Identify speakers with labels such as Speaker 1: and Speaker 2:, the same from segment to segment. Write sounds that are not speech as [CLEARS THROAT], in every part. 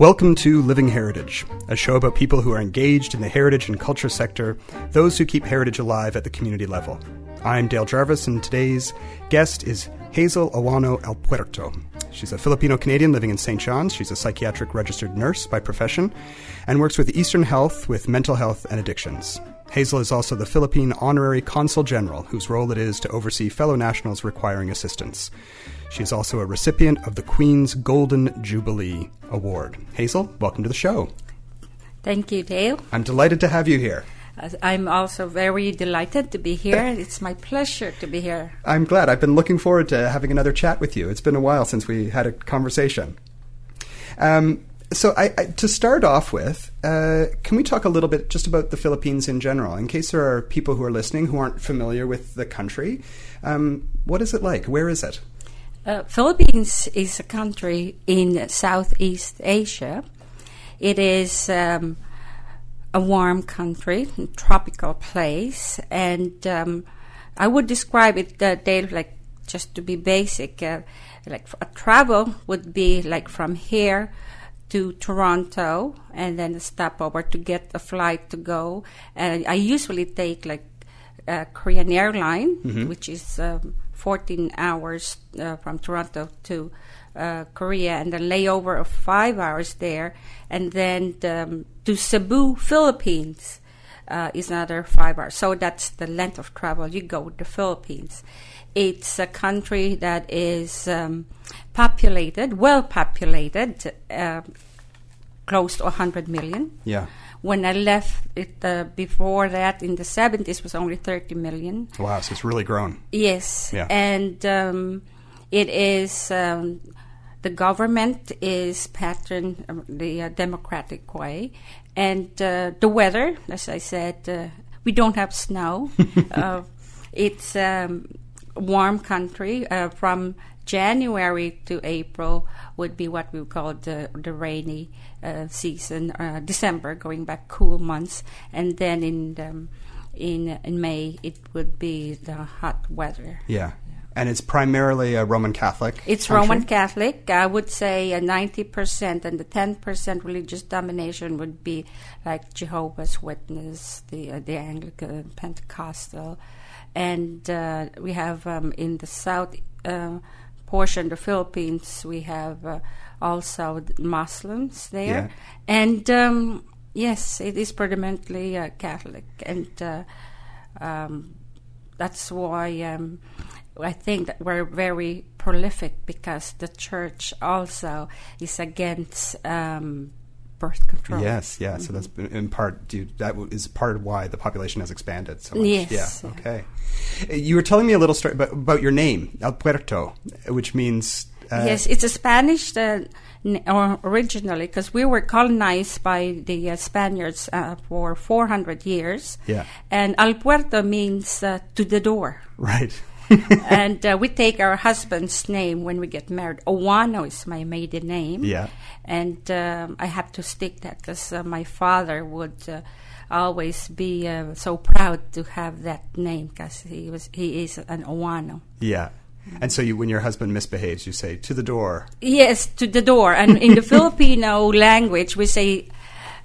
Speaker 1: Welcome to Living Heritage, a show about people who are engaged in the heritage and culture sector, those who keep heritage alive at the community level. I'm Dale Jarvis, and today's guest is Hazel Awano Alpuerto. She's a Filipino Canadian living in St. John's. She's a psychiatric registered nurse by profession and works with Eastern Health with mental health and addictions. Hazel is also the Philippine Honorary Consul General, whose role it is to oversee fellow nationals requiring assistance. She is also a recipient of the Queen's Golden Jubilee Award. Hazel, welcome to the show.
Speaker 2: Thank you, Dale.
Speaker 1: I'm delighted to have you here.
Speaker 2: I'm also very delighted to be here. It's my pleasure to be here.
Speaker 1: I'm glad. I've been looking forward to having another chat with you. It's been a while since we had a conversation. Um, so, I, I, to start off with, uh, can we talk a little bit just about the Philippines in general, in case there are people who are listening who aren't familiar with the country? Um, what is it like? Where is it?
Speaker 2: Uh, Philippines is a country in Southeast Asia. It is um, a warm country, a tropical place, and um, I would describe it, uh, Dale, like just to be basic, uh, like a travel would be like from here to Toronto and then a stopover to get a flight to go. And I usually take like a Korean airline, mm-hmm. which is um, 14 hours uh, from Toronto to uh, Korea, and then layover of five hours there, and then um, to Cebu, Philippines. Uh, is another five hours. So that's the length of travel you go to the Philippines. It's a country that is um, populated, well populated, uh, close to 100 million.
Speaker 1: Yeah.
Speaker 2: When I left it uh, before that in the 70s was only 30 million.
Speaker 1: Wow, so it's really grown.
Speaker 2: Yes.
Speaker 1: Yeah.
Speaker 2: And um, it is um, the government is patterned uh, the uh, democratic way, and uh, the weather, as I said, uh, we don't have snow. [LAUGHS] Uh, it's um, warm country uh, from January to April would be what we call the, the rainy uh, season. Uh, December, going back cool months, and then in um, in in May it would be the hot weather.
Speaker 1: Yeah. And it's primarily a Roman Catholic.
Speaker 2: It's
Speaker 1: country?
Speaker 2: Roman Catholic. I would say a ninety percent, and the ten percent religious domination would be like Jehovah's Witness, the uh, the Anglican, Pentecostal, and uh, we have um, in the south uh, portion, the Philippines, we have uh, also Muslims there,
Speaker 1: Yeah.
Speaker 2: and um, yes, it is predominantly uh, Catholic, and uh, um, that's why um, I think that we're very prolific because the church also is against um, birth control.
Speaker 1: Yes, yeah. So that's
Speaker 2: Mm-hmm.
Speaker 1: in part due. That is part of why the population has expanded so much.
Speaker 2: Yes,
Speaker 1: Yeah.
Speaker 2: yeah.
Speaker 1: Okay. You were telling me a little story about, about your name, Alpuerto, which means. Uh,
Speaker 2: yes, it's a Spanish uh, originally because we were colonized by the uh, Spaniards uh, for 400 years.
Speaker 1: Yeah.
Speaker 2: And Al Puerto means uh, to the door.
Speaker 1: Right. [LAUGHS]
Speaker 2: and uh, we take our husband's name when we get married. Owano is my maiden name.
Speaker 1: Yeah.
Speaker 2: And um, I have to stick that because uh, my father would uh, always be uh, so proud to have that name because he was he is an Owano.
Speaker 1: Yeah. And so you, when your husband misbehaves, you say to the door.
Speaker 2: Yes, to the door. And in the [LAUGHS] Filipino language, we say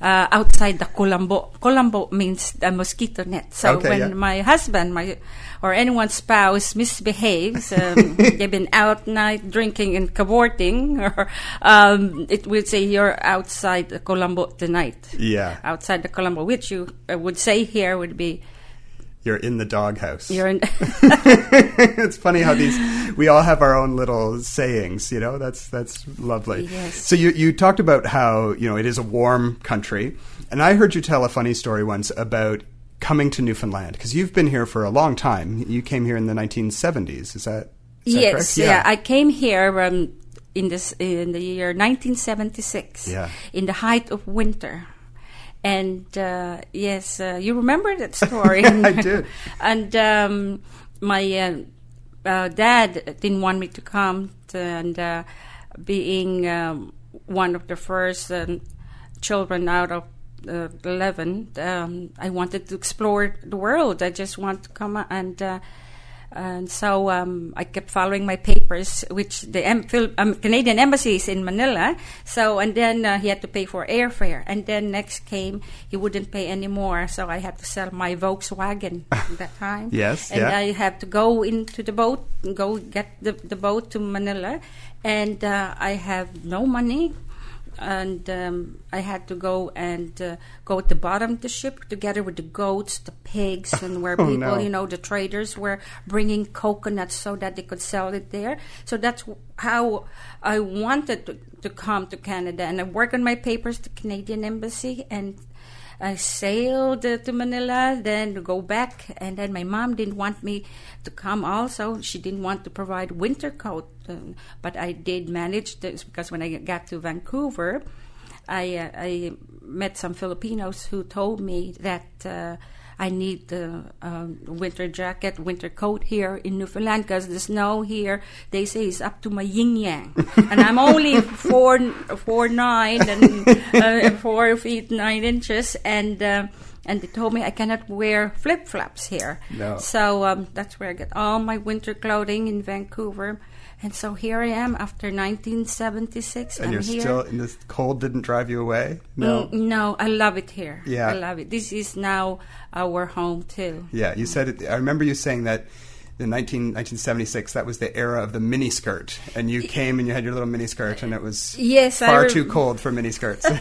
Speaker 2: uh, outside the kulambo. kulambo means the mosquito net. So
Speaker 1: Okay,
Speaker 2: when
Speaker 1: yeah.
Speaker 2: my husband, my or anyone's spouse misbehaves, um, [LAUGHS] they've been out night drinking and cavorting, [LAUGHS] or um, it would say you're outside the kulambo tonight.
Speaker 1: Yeah.
Speaker 2: Outside the kulambo, which you uh, would say here would be
Speaker 1: You're in the doghouse.
Speaker 2: you're in. [LAUGHS]
Speaker 1: it's funny how these we all have our own little sayings you know that's that's lovely
Speaker 2: Yes.
Speaker 1: so you you talked about how you know it is a warm country and i heard you tell a funny story once about coming to newfoundland because you've been here for a long time you came here in the 1970s is that, is that
Speaker 2: yes,
Speaker 1: correct?
Speaker 2: yeah. I came here um, in this in the year 1976.
Speaker 1: Yeah.
Speaker 2: In the height of winter, and uh, yes, uh, you remember that story. [LAUGHS]
Speaker 1: I did. [LAUGHS]
Speaker 2: and um, my uh, uh, dad didn't want me to come, to, and uh, being um, one of the first um, children out of uh, 11, um, I wanted to explore the world. I just want to come and uh, And so um, I kept following my papers, which the em- um, Canadian embassy is in Manila. So and then uh, he had to pay for airfare, and then next came he wouldn't pay anymore. So I had to sell my Volkswagen at [LAUGHS] that time.
Speaker 1: Yes,
Speaker 2: and
Speaker 1: yeah.
Speaker 2: I had to go into the boat, go get the, the boat to Manila, and uh, I have no money and um, I had to go and uh, go at the bottom of the ship together with the goats, the pigs, and [LAUGHS] where
Speaker 1: Oh,
Speaker 2: people,
Speaker 1: no.
Speaker 2: you know, the traders were bringing coconuts so that they could sell it there. So that's how I wanted to, to come to Canada, and I worked on my papers to Canadian Embassy and. I sailed uh, to Manila, then go back, and then my mom didn't want me to come. Also, she didn't want to provide winter coat, um, but I did manage this because when I got to Vancouver, I uh, I met some Filipinos who told me that uh, I need the um, winter jacket, winter coat here in Newfoundland because the snow here they say is up to my yin yang, [LAUGHS] and I'm only four four nine and uh, four feet nine inches, and uh, and they told me I cannot wear flip flops here.
Speaker 1: No.
Speaker 2: So um, that's where I get all my winter clothing in Vancouver. And so here I am after 1976.
Speaker 1: And
Speaker 2: I'm
Speaker 1: you're
Speaker 2: here.
Speaker 1: still, and this cold didn't drive you away? No.
Speaker 2: Mm, no, I love it here.
Speaker 1: Yeah.
Speaker 2: I love it. This is now our home too.
Speaker 1: Yeah, you said it. I remember you saying that in 19, 1976, that was the era of the mini skirt. And you came and you had your little mini skirt, and it was
Speaker 2: Yes,
Speaker 1: far
Speaker 2: rem-
Speaker 1: too cold for mini skirts. [LAUGHS]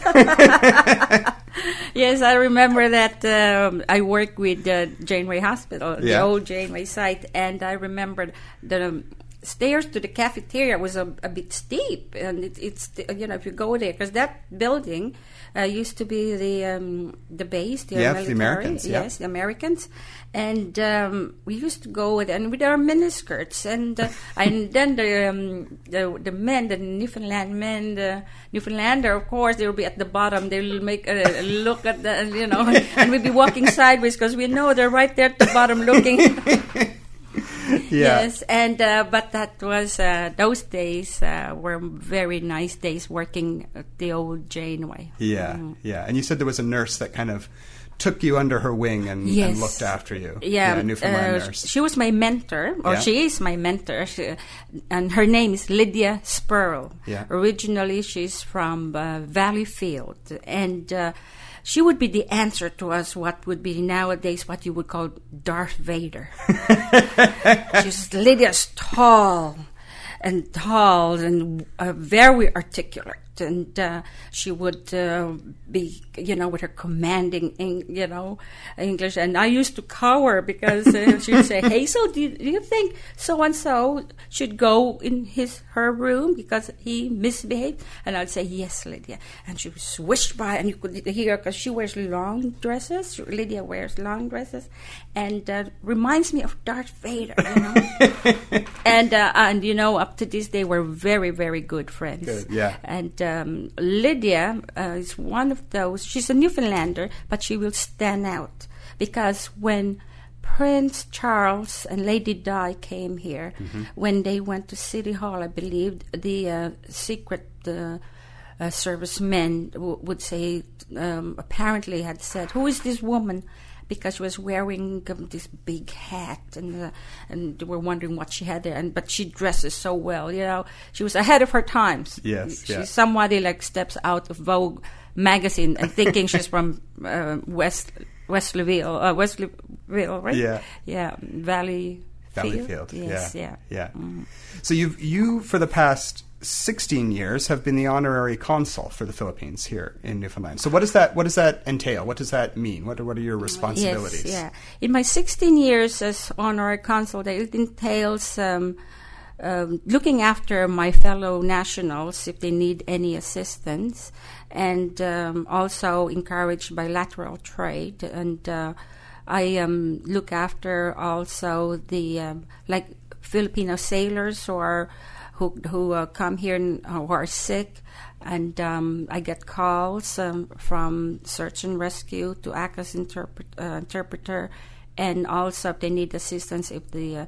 Speaker 2: Yes, I remember that um, I worked with uh, Janeway Hospital, the
Speaker 1: Yeah.
Speaker 2: old Janeway site, and I remembered the um, stairs to the cafeteria was a, a bit steep, and it, it's you know if you go there because that building uh, used to be the um, the base, the
Speaker 1: Yeah, for the Americans, yeah.
Speaker 2: yes, the Americans, and um, we used to go with and with our miniskirts, and uh, and then the, um, the the men, the Newfoundland men, the Newfoundlander, of course, they will be at the bottom. They'll make a, a look at the you know, and we'd be walking sideways because we know they're right there at the bottom looking. [LAUGHS] [LAUGHS]
Speaker 1: yeah.
Speaker 2: Yes, and uh, but that was uh, those days uh, were very nice days working at the old Janeway.
Speaker 1: Yeah, yeah. And you said there was a nurse that kind of took you under her wing and, and looked after you.
Speaker 2: Yeah,
Speaker 1: a Newfoundland
Speaker 2: uh,
Speaker 1: nurse.
Speaker 2: she was my mentor, or
Speaker 1: Yeah.
Speaker 2: she is my mentor, she, and her name is Lydia Spurrell.
Speaker 1: Yeah.
Speaker 2: Originally, she's from uh, Valleyfield, and uh, she would be the answer to us what would be nowadays what you would call Darth Vader. [LAUGHS] she's Lydia's tall and tall and uh, very articulate. And uh, she would uh, be, you know, with her commanding, you know, English. And I used to cower because uh, [LAUGHS] she would say, "Hazel, do you, do you think so and so should go in his her room because he misbehaved?" And I'd say, "Yes, Lydia." And she would swish by, and you could hear because she wears long dresses. Lydia wears long dresses, and uh, reminds me of Darth Vader, you know. [LAUGHS] and uh, and you know, up to this day, we're very very good friends.
Speaker 1: Good, yeah.
Speaker 2: And um, Lydia uh, is one of those. She's a Newfoundlander, but she will stand out because when Prince Charles and Lady Di came here, when they went to City Hall, I believe the uh, secret. Uh, uh, servicemen w- would say, um, apparently had said, "Who is this woman?" Because she was wearing um, this big hat, and uh, and they were wondering what she had there. And but she dresses so well, you know. She was ahead of her times.
Speaker 1: Yes,
Speaker 2: she's
Speaker 1: yeah.
Speaker 2: somebody like steps out of Vogue magazine and thinking she's from [LAUGHS] uh, West Wesleyville, uh, Wesleyville, right?
Speaker 1: Yeah.
Speaker 2: yeah, Valley.
Speaker 1: Valley Field.
Speaker 2: Yes,
Speaker 1: yeah.
Speaker 2: yeah.
Speaker 1: Yeah. So you've you for the past 16 years have been the honorary consul for the Philippines here in Newfoundland. So what does that what does that entail? What does that mean? What are, what are your responsibilities?
Speaker 2: Yes, yeah. In my 16 years as honorary consul, it entails um, um, looking after my fellow nationals if they need any assistance, and um, also encourage bilateral trade. And uh, I um, look after also the um, like Filipino sailors who are who who uh, come here and, uh, who are sick, and um, I get calls um, from search and rescue to act as uh, interpreter, and also if they need assistance if the uh,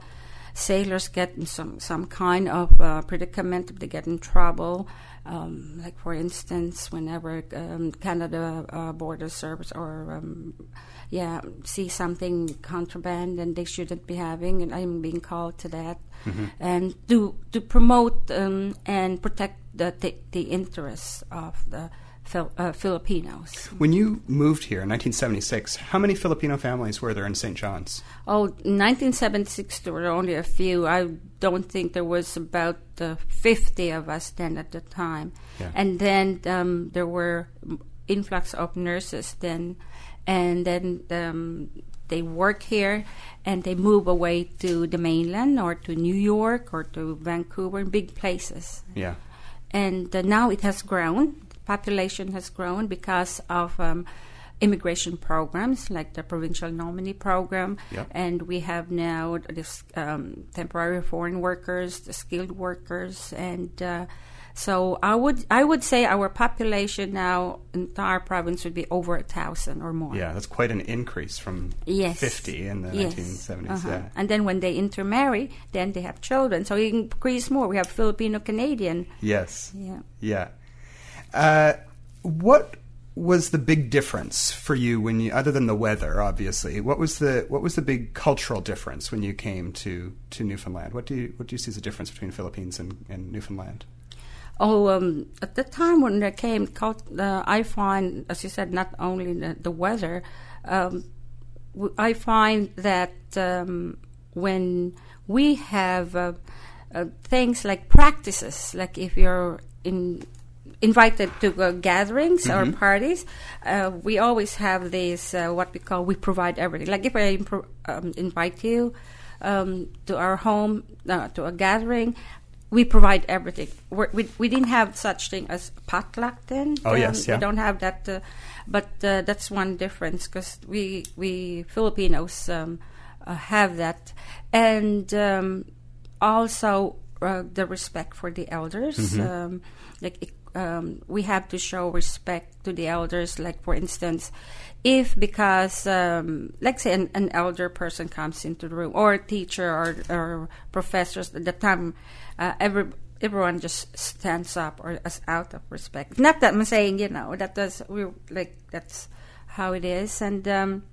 Speaker 2: sailors get in some some kind of uh, predicament, if they get in trouble. Um, like for instance, whenever um, Canada uh, Border Service or um, yeah see something contraband and they shouldn't be having, and I'm being called to that, mm-hmm. and to to promote um, and protect the, the the interests of the Fil- uh, Filipinos.
Speaker 1: When you moved here in 1976, how many Filipino families were there in St. John's?
Speaker 2: Oh, 1976 there were only a few. I don't think there was about uh, 50 of us then at the time. Yeah. And then um, there were influx of nurses then, and then um, they work here and they move away to the mainland or to New York or to Vancouver, big places.
Speaker 1: Yeah.
Speaker 2: And uh, now it has grown population has grown because of um, immigration programs like the provincial nominee program,
Speaker 1: yep.
Speaker 2: and we have now this um, temporary foreign workers, the skilled workers, and uh, so I would I would say our population now entire province would be over a thousand or more.
Speaker 1: Yeah, that's quite an increase from
Speaker 2: yes.
Speaker 1: fifty in the nineteen yes. seventies. Uh-huh. Yeah.
Speaker 2: And then when they intermarry, then they have children, so it increase more. We have Filipino Canadian.
Speaker 1: Yes.
Speaker 2: Yeah.
Speaker 1: Yeah. Uh, what was the big difference for you when you, other than the weather, obviously? What was the what was the big cultural difference when you came to, to Newfoundland? What do you what do you see as a difference between Philippines and, and Newfoundland?
Speaker 2: Oh, um, at the time when I came, uh, I find, as you said, not only the, the weather. Um, I find that um, when we have uh, uh, things like practices, like if you're in invited to uh, gatherings mm-hmm. or parties, uh, we always have this uh, what we call we provide everything. Like if I impro- um, invite you um, to our home uh, to a gathering, we provide everything. We're, we we didn't have such thing as potluck then.
Speaker 1: Oh um, yes, yeah.
Speaker 2: We don't have that, uh, but uh, that's one difference because we we Filipinos um, have that, and um, also the respect for the elders. Mm-hmm. Um, like um, we have to show respect to the elders. Like for instance, if because um, let's say an, an, elder person comes into the room, or a teacher or, or professors, at the time uh, every everyone just stands up or as out of respect. Not that I'm saying you know that does we like that's how it is, and um,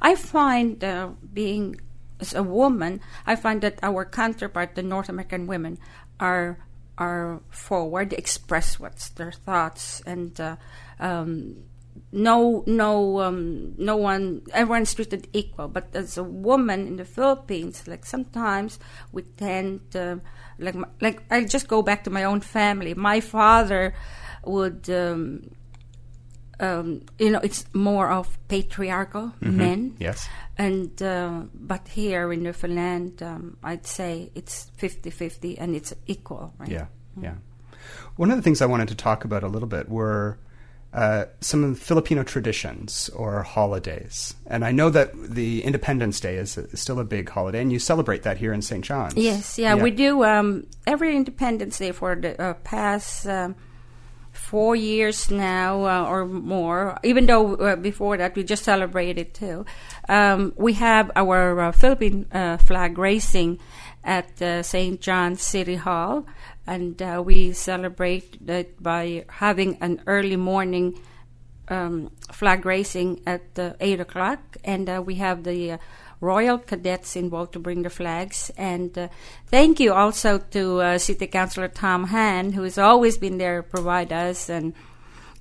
Speaker 2: I find uh, being as a woman, I find that our counterpart, the North American women, are are forward, express what's their thoughts, and uh, um, no, no, um, no one, everyone's treated equal. But as a woman in the Philippines, like sometimes we tend to, like, like I just go back to my own family. My father would. Um, um, you know, it's more of patriarchal mm-hmm. men.
Speaker 1: Yes.
Speaker 2: And uh, but here in Newfoundland, um, I'd say it's 50-50 and it's equal, right?
Speaker 1: Yeah, mm-hmm. yeah. One of the things I wanted to talk about a little bit were uh, some Filipino traditions or holidays. And I know that the Independence Day is, is, still a big holiday, and you celebrate that here in St. John's.
Speaker 2: Yes, yeah, yeah. we do um, every Independence Day for the uh, past. Um, four years now uh, or more, even though uh, before that we just celebrated too. Um, we have our uh, Philippine uh, flag raising at uh, St. John's City Hall, and uh, we celebrate that by having an early morning um, flag raising at 8 o'clock, and we have the Royal Cadets involved to bring the flags. And uh, thank you also to uh, City Councilor Tom Hann, who has always been there to provide us and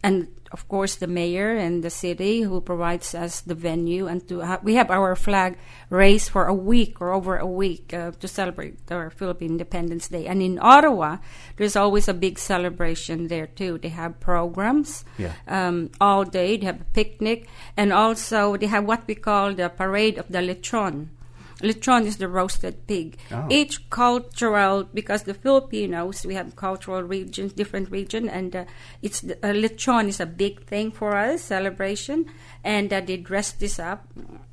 Speaker 2: and of course, the mayor and the city who provides us the venue, and to ha- we have our flag raised for a week or over a week uh, to celebrate our Philippine Independence Day. And in Ottawa, there's always a big celebration there too. They have programs
Speaker 1: yeah.
Speaker 2: um, all day. They have a picnic, and also they have what we call the parade of the lechon. Lechon is the roasted pig.
Speaker 1: Oh.
Speaker 2: Each cultural, because the Filipinos, we have cultural regions, different region, and uh, it's uh, lechon is a big thing for us, celebration, and uh, they dress this up,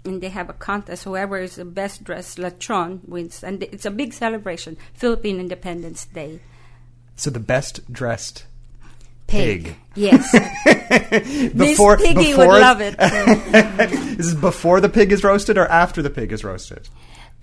Speaker 2: and they have a contest. Whoever is the best dressed lechon wins, and it's a big celebration, Philippine Independence Day.
Speaker 1: So the best dressed pig. pig.
Speaker 2: Yes. [LAUGHS]
Speaker 1: before,
Speaker 2: this piggy
Speaker 1: before
Speaker 2: would love it. [LAUGHS]
Speaker 1: this is before the pig is roasted or after the pig is roasted?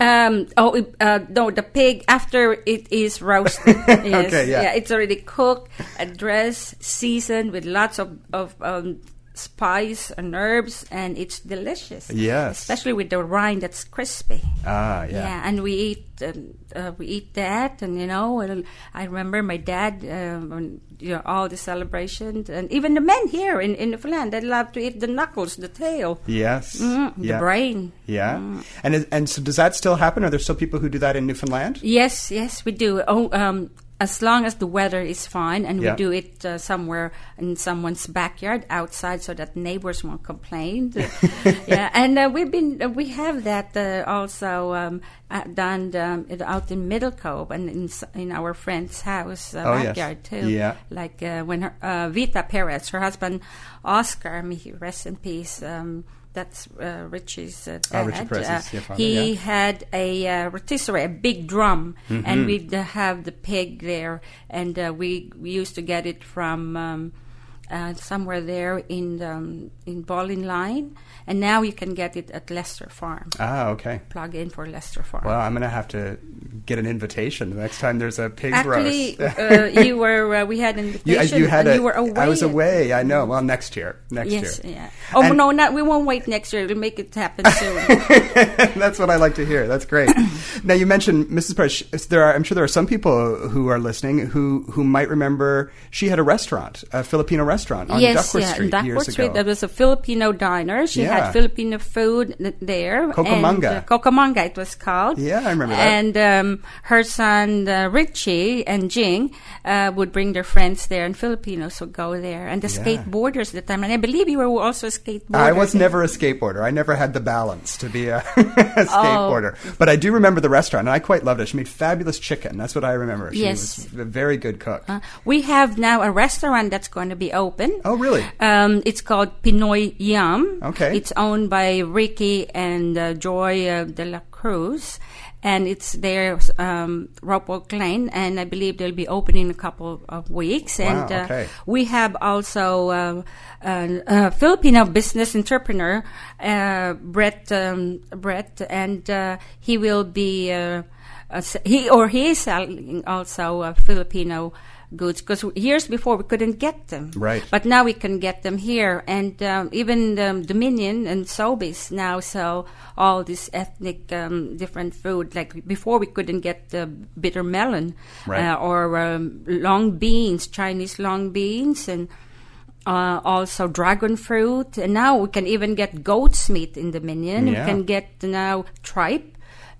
Speaker 2: Um, oh, uh, no, the pig after it is roasted. [LAUGHS] yes,
Speaker 1: Okay, yeah.
Speaker 2: it's already cooked, dressed, seasoned with lots of of um, spice and herbs, and it's delicious.
Speaker 1: Yes.
Speaker 2: especially with the rind that's crispy.
Speaker 1: Ah, yeah.
Speaker 2: Yeah, and we eat um, uh, we eat that, and you know, and I remember my dad, um, you know, all the celebrations, and even the men here in in Newfoundland, they love to eat the knuckles, the tail,
Speaker 1: Yes.
Speaker 2: mm,
Speaker 1: yeah.
Speaker 2: the brain.
Speaker 1: Yeah. And is, and so does that still happen? Are there still people who do that in Newfoundland?
Speaker 2: Yes, yes, we do. Oh, um, as long as the weather is fine, and
Speaker 1: Yeah.
Speaker 2: we do it uh, somewhere in someone's backyard outside, so that neighbors won't complain. [LAUGHS] yeah, and uh, we've been uh, we have that uh, also um, uh, done um, it out in Middle Cove and in in our friend's house uh,
Speaker 1: Oh, yes.
Speaker 2: backyard too.
Speaker 1: Yeah.
Speaker 2: like uh, when her, uh, Vita Perez, her husband Oscar, may he rest in peace. Um, that's uh, Richie's uh, dad.
Speaker 1: Oh, Richie your father,
Speaker 2: he
Speaker 1: yeah.
Speaker 2: had a uh, rotisserie, a big drum,
Speaker 1: Mm-hmm.
Speaker 2: and we'd have the pig there, and uh, we, we used to get it from um, uh, somewhere there in um, in Bauline Line, and now you can get it at Leicester Farm.
Speaker 1: Ah, okay.
Speaker 2: Plug in for Leicester Farm.
Speaker 1: Well, I'm going to have to get an invitation the next time there's a pig
Speaker 2: Actually,
Speaker 1: roast. [LAUGHS]
Speaker 2: uh, you were uh, we had an invitation,
Speaker 1: you had
Speaker 2: and
Speaker 1: a,
Speaker 2: you were away.
Speaker 1: I was away. I know. Well, next year. Next
Speaker 2: Yes,
Speaker 1: year.
Speaker 2: yeah. Oh
Speaker 1: And-
Speaker 2: no, not we won't wait next year. We'll make it happen soon. [LAUGHS]
Speaker 1: That's what I like to hear. That's great. [CLEARS THROAT] now you mentioned Mrs. Price. There are, I'm sure there are some people who are listening who who might remember she had a restaurant, a Filipino restaurant on
Speaker 2: yes,
Speaker 1: Duckworth
Speaker 2: yeah,
Speaker 1: Street
Speaker 2: Duckworth
Speaker 1: years
Speaker 2: Street.
Speaker 1: ago.
Speaker 2: There was a Filipino diner. She
Speaker 1: Yeah.
Speaker 2: had Filipino food there.
Speaker 1: Cocomanga.
Speaker 2: And, uh, Cocomanga, it was called.
Speaker 1: Yeah, I remember that.
Speaker 2: And um, her son uh, Richie and Jing uh, would bring their friends there, and Filipinos would go there. And the
Speaker 1: Yeah.
Speaker 2: skateboarders at the time. And I believe you were also a skateboarder.
Speaker 1: I was never a skateboarder. I never had the balance to be a, a [LAUGHS] skateboarder. But I do remember the restaurant, and I quite loved it. She made fabulous chicken. That's what I remember. She
Speaker 2: Yes.
Speaker 1: was a very good cook.
Speaker 2: Uh, we have now a restaurant that's going to be open.
Speaker 1: Oh, really?
Speaker 2: Um, it's called Pinoy Yum.
Speaker 1: Okay.
Speaker 2: It's owned by Ricky and uh, Joy uh, de la Cruz. And it's their um, Ropewalk Lane, and I believe they'll be open in a couple of weeks.
Speaker 1: Wow,
Speaker 2: and uh,
Speaker 1: okay.
Speaker 2: we have also uh, an- a Filipino business entrepreneur, uh, Brett, um, Brett, and uh, he will be uh, uh, he or he is selling also uh, Filipino goods because years before we couldn't get them.
Speaker 1: Right.
Speaker 2: But now we can get them here, and um, even um, Dominion and Sobeys now sell all this ethnic um, different food. Like before, we couldn't get the bitter melon
Speaker 1: Right.
Speaker 2: uh, or um, long beans, Chinese long beans, and uh, also dragon fruit. And now we can even get goat's meat in Dominion.
Speaker 1: Yeah.
Speaker 2: We can get now tripe.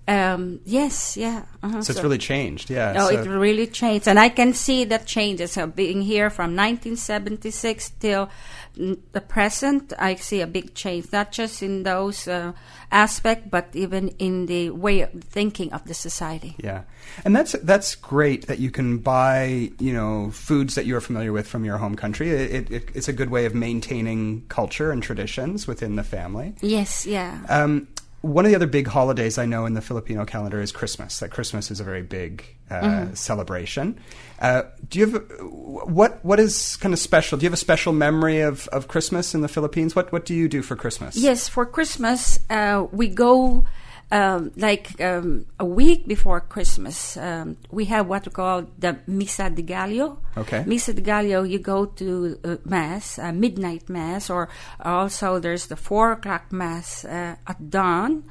Speaker 2: Um, yes, yeah. uh-huh.
Speaker 1: So it's really changed. Yeah.
Speaker 2: Oh,
Speaker 1: so-
Speaker 2: it really changed, and I can see that changes. So being here from 1976 till the present, I see a big change, not just in those uh, aspects, but even in the way of thinking of the society.
Speaker 1: Yeah, and that's that's great that you can buy you know foods that you're familiar with from your home country. It, it, it's a good way of maintaining culture and traditions within the family.
Speaker 2: Yes, yeah.
Speaker 1: Um, one of the other big holidays I know in the Filipino calendar is Christmas. That Christmas is a very big uh,
Speaker 2: Mm-hmm.
Speaker 1: celebration. Uh, do you have what what is kind of special? Do you have a special memory of, of Christmas in the Philippines? What what do you do for Christmas?
Speaker 2: Yes, for Christmas, uh, we go um, like um, a week before Christmas. Um, we have what we call the Misa de Gallo.
Speaker 1: Okay.
Speaker 2: Misa de Gallo, you go to uh, Mass, uh, midnight Mass, or also there's the four o'clock Mass uh, at dawn.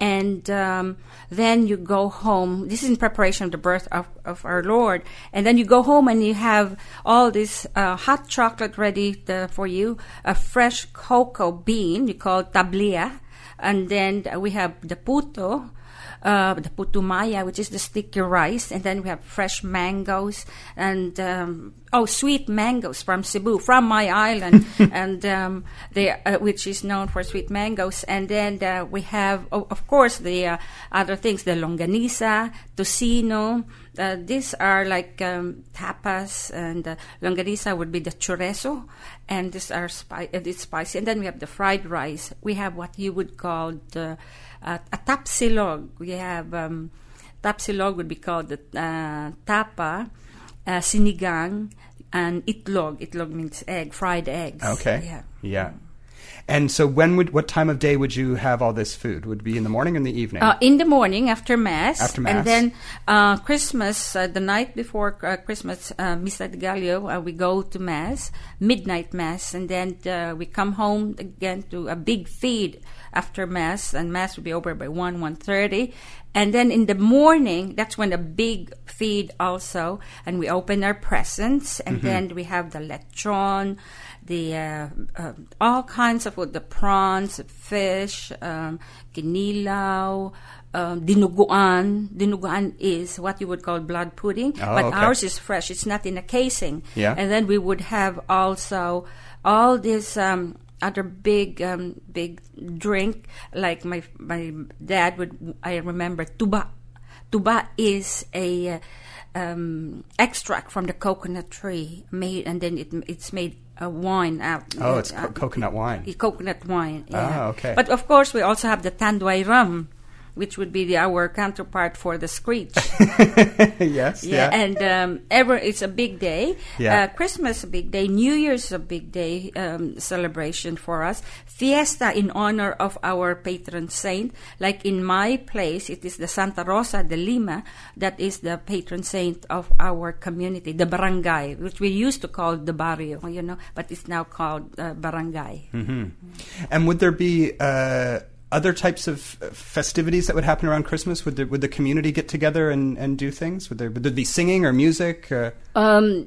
Speaker 2: And um, then you go home. This is in preparation of the birth of, of our Lord. And then you go home and you have all this uh, hot chocolate ready to, for you, a fresh cocoa bean, you call it tablea. And then we have the puto, uh, the putumaya, which is the sticky rice, and then we have fresh mangoes and um, oh, sweet mangoes from Cebu, from my island, [LAUGHS] and um, they, uh, which is known for sweet mangoes. And then uh, we have, oh, of course, the uh, other things, the longanisa, tocino. Uh, these are like um, tapas, and uh, longanisa would be the chorizo, and these are spi- it's spicy. And then we have the fried rice. We have what you would call the uh, a tapsilog. We have um, tapsilog would be called the uh, tapa, uh, sinangag, and itlog. Itlog means egg, fried eggs.
Speaker 1: Okay.
Speaker 2: Yeah.
Speaker 1: Yeah. And so, when would what time of day would you have all this food? Would it be in the morning or in the evening?
Speaker 2: Uh, in the morning after mass.
Speaker 1: After Mass.
Speaker 2: And then uh, Christmas, uh, the night before uh, Christmas, uh, Misa de Gallo, uh, we go to mass, midnight mass, and then uh, we come home again to a big feed after mass, and mass will be over by one one thirty. And then in the morning, that's when the big feed also, and we open our presents, and then we have the lechon, the uh, uh, all kinds of the prawns, fish, um, ginilaw, um, dinuguan. Dinuguan is what you would call blood pudding,
Speaker 1: Oh,
Speaker 2: but
Speaker 1: okay.
Speaker 2: ours is fresh. It's not in a casing.
Speaker 1: Yeah.
Speaker 2: And then we would have also all this um, other big um, big drink, like my my dad would. I remember tuba. Tuba is a uh, um, extract from the coconut tree made, and then it, it's made a wine out.
Speaker 1: oh, it's
Speaker 2: uh,
Speaker 1: co- coconut wine.
Speaker 2: coconut wine. Yeah.
Speaker 1: Ah, okay.
Speaker 2: But of course, we also have the tanduay rum, which would be the, our counterpart for the screech. [LAUGHS]
Speaker 1: yes.
Speaker 2: Yeah,
Speaker 1: Yeah.
Speaker 2: and um, ever it's a big day.
Speaker 1: Yeah.
Speaker 2: Uh, Christmas a big day. New Year's a big day um, celebration for us. Fiesta in honor of our patron saint. Like in my place, it is the Santa Rosa de Lima that is the patron saint of our community, the barangay, which we used to call the barrio, you know, but it's now called uh, barangay.
Speaker 1: Hmm. And would there be uh, other types of uh, festivities that would happen around Christmas? Would the, would the community get together and, and do things? Would there, would there be singing or music? Uh,
Speaker 2: Um,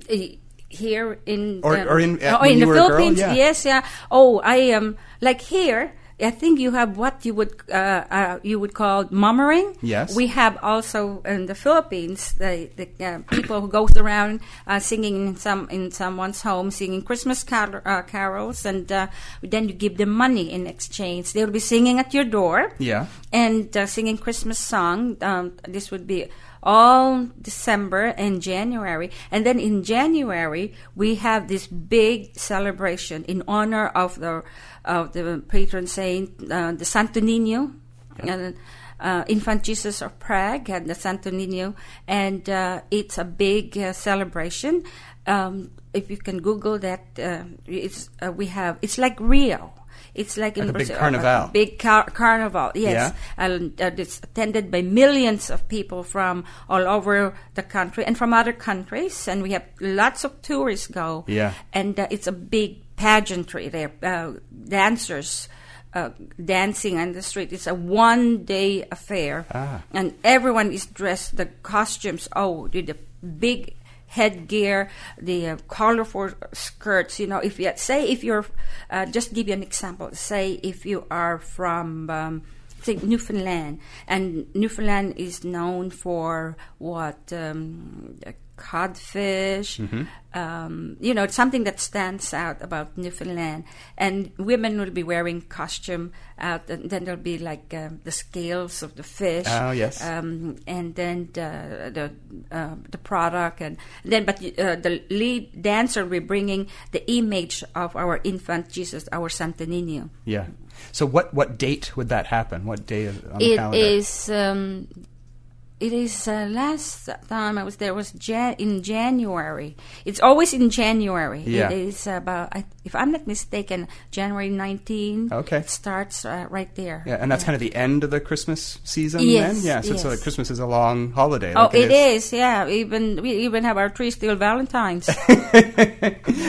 Speaker 2: here in
Speaker 1: Or-
Speaker 2: um,
Speaker 1: or in- uh,
Speaker 2: oh, in the? Philippines,
Speaker 1: Yeah.
Speaker 2: yes, yeah. Oh, I um like here. I think you have what you would uh, uh, you would call mummering.
Speaker 1: Yes.
Speaker 2: We have also in the Philippines the, the uh, people who goes around uh, singing in some in someone's home, singing Christmas car- uh, carols, and uh, then you give them money in exchange. They will be singing at your door
Speaker 1: yeah.
Speaker 2: and uh, singing Christmas song. Um, this would be all December and January, and then in January we have this big celebration in honor of the of the patron saint, uh, the Santo Niño. And, uh, Infant Jesus of Prague and the Santo Niño, and uh, it's a big uh, celebration. Um, if you can Google that, uh, it's uh, we have. It's like Rio. It's like, in
Speaker 1: Like a big
Speaker 2: Brazil,
Speaker 1: carnival.
Speaker 2: big car- carnival. Yes, and uh, it's attended by millions of people from all over the country and from other countries, and we have lots of tourists go.
Speaker 1: Yeah.
Speaker 2: and uh, it's a big pageantry there. Uh, dancers. Uh, dancing on the street. It's a one day affair.
Speaker 1: Ah.
Speaker 2: And everyone is dressed, the costumes, oh, the, the big headgear, the uh, colorful skirts. You know, if you say if you're, uh, just give you an example. Say if you are from, um, say Newfoundland, and Newfoundland is known for what um, codfish. Um, you know, it's something that stands out about Newfoundland. And women will be wearing costume out, and then there'll be like uh, the scales of the fish
Speaker 1: Oh, yes.
Speaker 2: um, and then the the, uh, the product, and then but uh, the lead dancer will be bringing the image of our infant Jesus, our Santo Niño.
Speaker 1: Yeah. So what, what date would that happen? What day on the
Speaker 2: It
Speaker 1: calendar?
Speaker 2: is. Um, it is uh, last time I was there was Jan- in January. It's always in January.
Speaker 1: Yeah.
Speaker 2: It is about, I, if I'm not mistaken, January 19.
Speaker 1: Okay.
Speaker 2: It starts uh, right there.
Speaker 1: Yeah, and that's kind of the end of the Christmas season
Speaker 2: Yes,
Speaker 1: then? Yeah, so, so
Speaker 2: yes.
Speaker 1: like Christmas is a long holiday.
Speaker 2: Oh,
Speaker 1: like
Speaker 2: it is. Yeah, even we even have our tree still Valentine's. [LAUGHS]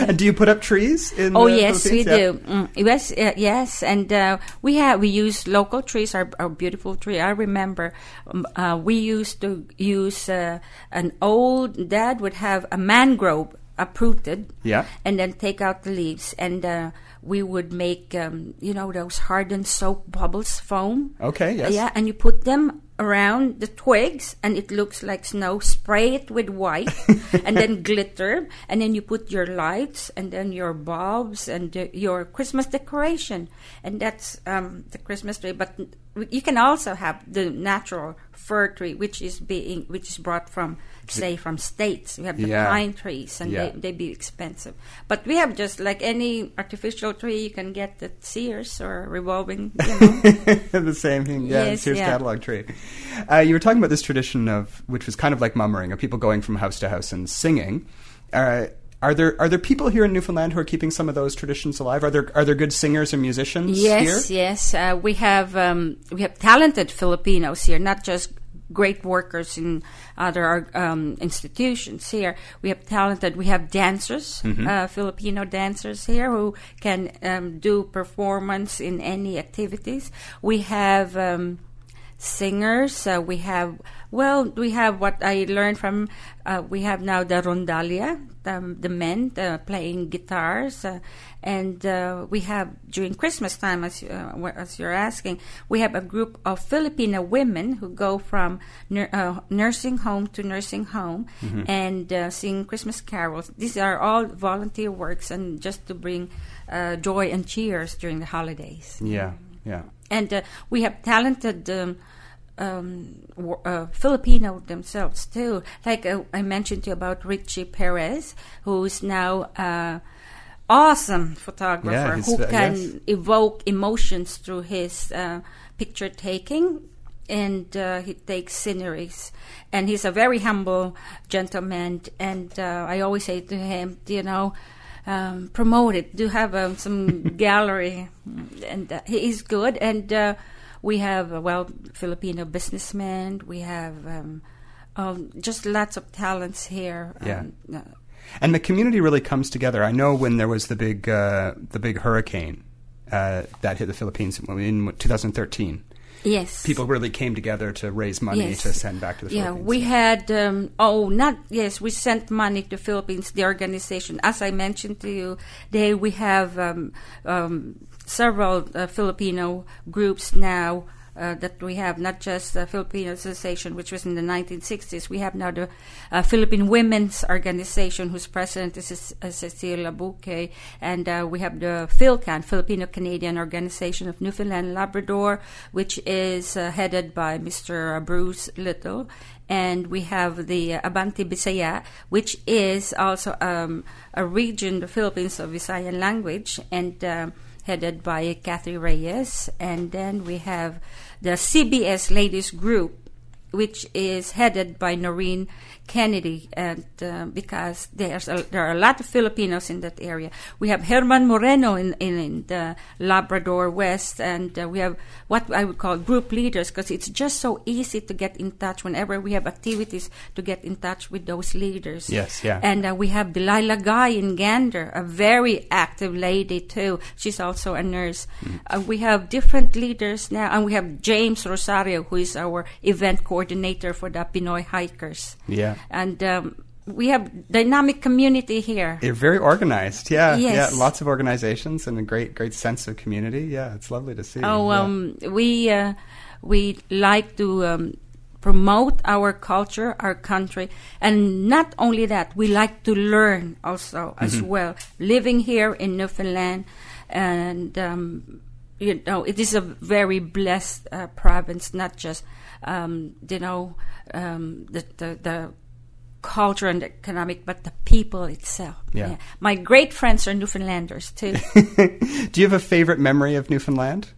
Speaker 1: And do you put up trees in
Speaker 2: Oh yes, we
Speaker 1: Yeah.
Speaker 2: do. Mm, yes, uh, yes, and uh, we have we use local trees. Our, our beautiful tree. I remember um, uh, we used to use uh, an old. Dad would have a mangrove uprooted.
Speaker 1: Yeah.
Speaker 2: and then take out the leaves, and uh, we would make um, you know those hardened soap bubbles foam.
Speaker 1: Okay, yes.
Speaker 2: Yeah, and you put them around the twigs, and it looks like snow. Spray it with white, [LAUGHS] and then glitter, and then you put your lights, and then your bulbs, and uh, your Christmas decoration, and that's um, the Christmas tree. But you can also have the natural fir tree, which is being which is brought from say from states. We have the
Speaker 1: Yeah.
Speaker 2: pine trees, and
Speaker 1: Yeah.
Speaker 2: they they be expensive. But we have just like any artificial tree you can get at Sears or revolving. You know. [LAUGHS]
Speaker 1: the same thing, yeah,
Speaker 2: Yes,
Speaker 1: Sears
Speaker 2: yeah.
Speaker 1: catalog tree. Uh, you were talking about this tradition of, which was kind of like mummering, of people going from house to house and singing. Uh, are there are there people here in Newfoundland who are keeping some of those traditions alive? Are there are there good singers and musicians
Speaker 2: yes,
Speaker 1: here?
Speaker 2: Yes, uh, we have um, we have talented Filipinos here, not just great workers in other um, institutions here. We have talented, we have dancers,
Speaker 1: Mm-hmm.
Speaker 2: uh, Filipino dancers here who can um, do performance in any activities. We have um, singers. Uh, we have, well, we have what I learned from, uh, we have now the rondalla, the, the men uh, playing guitars. Uh, and uh, we have, during Christmas time, as, uh, as you're asking, we have a group of Filipino women who go from nur- uh, nursing home to nursing home and uh, sing Christmas carols. These are all volunteer works and just to bring uh, joy and cheers during the holidays
Speaker 1: Yeah, yeah.
Speaker 2: And uh, we have talented um, um, uh, Filipino themselves too. Like uh, I mentioned to you about Richie Perez, who is now uh, awesome photographer
Speaker 1: Yeah,
Speaker 2: who can
Speaker 1: yes.
Speaker 2: evoke emotions through his uh, picture taking. And uh, he takes sceneries, and he's a very humble gentleman. And uh, I always say to him, you know, um, promote it. Do have um, some [LAUGHS] gallery, and uh, he is good. And uh, we have uh, well Filipino businessmen. We have um, um, just lots of talents here.
Speaker 1: Yeah.
Speaker 2: Um, uh,
Speaker 1: And the community really comes together. I know when there was the big uh, the big hurricane uh, that hit the Philippines in 2013.
Speaker 2: Yes.
Speaker 1: People really came together to raise money
Speaker 2: Yes.
Speaker 1: to send back to the
Speaker 2: Yeah,
Speaker 1: Philippines.
Speaker 2: we had um, oh not yes we sent money to Philippines the organization as I mentioned to you they we have um, um, several uh, Filipino groups now uh, that we have not just the Filipino Association which was in the 1960s we have now the uh, Philippine Women's Organization whose president is uh, Cecilia Bouquet and uh, we have the PhilCan Filipino Canadian Organization of Newfoundland and Labrador which is uh, headed by Mr. Bruce Little and we have the uh, Abante Bisaya, which is also um, a region, the Philippines of Visayan language, and um, headed by Kathy Reyes. And then we have the CBS Ladies Group, which is headed by Noreen Kennedy, and uh, because there's a, there are a lot of Filipinos in that area. We have Herman Moreno in, in, in the Labrador West, and uh, we have what I would call group leaders because it's just so easy to get in touch whenever we have activities to get in touch with those leaders.
Speaker 1: Yes, yeah.
Speaker 2: And uh, we have Delilah Guy in Gander, a very active lady too. She's also a nurse. Uh, we have different leaders now, and we have James Rosario, who is our event coordinator for the Pinoy hikers.
Speaker 1: Yeah.
Speaker 2: And um, we have dynamic community here.
Speaker 1: They're very organized. Yeah,
Speaker 2: Yes.
Speaker 1: yeah. Lots of organizations and a great, great sense of community. Yeah, it's lovely to see.
Speaker 2: Oh,
Speaker 1: Yeah.
Speaker 2: um, we uh, we like to um, promote our culture, our country, and not only that, we like to learn also as well. Living here in Newfoundland, and um, you know, it is a very blessed uh, province. Not just um, you know um, the, the the culture and economic, but the people itself.
Speaker 1: Yeah.
Speaker 2: My great friends are Newfoundlanders too. [LAUGHS]
Speaker 1: Do you have a favorite memory of Newfoundland?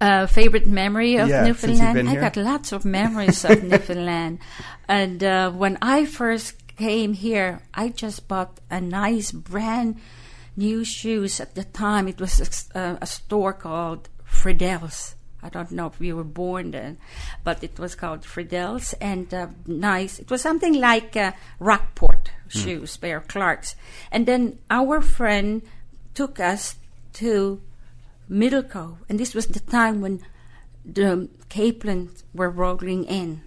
Speaker 2: uh, favorite memory of
Speaker 1: Yeah,
Speaker 2: Newfoundland? I got lots of memories of [LAUGHS] Newfoundland. And uh, when I first came here, I just bought a nice brand new shoes. At the time, it was a, uh, a store called Fridel's. I don't know if we were born then, but it was called Fridel's and uh, nice. It was something like uh, Rockport shoes, Bear Clark's. And then our friend took us to Middle Cove, and this was the time when the capelin were rolling in,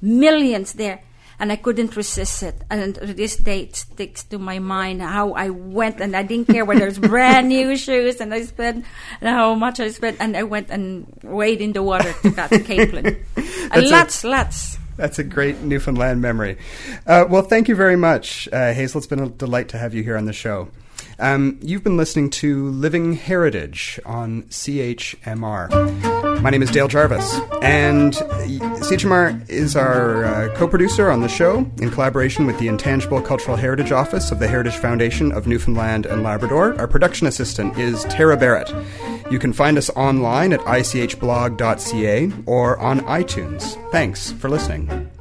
Speaker 2: millions there, and I couldn't resist it. And this day, it sticks to my mind how I went, and I didn't care whether it's [LAUGHS] brand new shoes, and I spent and how much I spent, and I went and waded in the water to that [LAUGHS]
Speaker 1: That's
Speaker 2: and
Speaker 1: a-
Speaker 2: lots, lots.
Speaker 1: That's a great Newfoundland memory. Uh, well, thank you very much, uh, Hazel. It's been a delight to have you here on the show. Um, you've been listening to Living Heritage on CHMR. My name is Dale Jarvis, and CHMR is our uh, co producer on the show in collaboration with the Intangible Cultural Heritage Office of the Heritage Foundation of Newfoundland and Labrador. Our production assistant is Tara Barrett. You can find us online at ichblog.ca or on iTunes. Thanks for listening.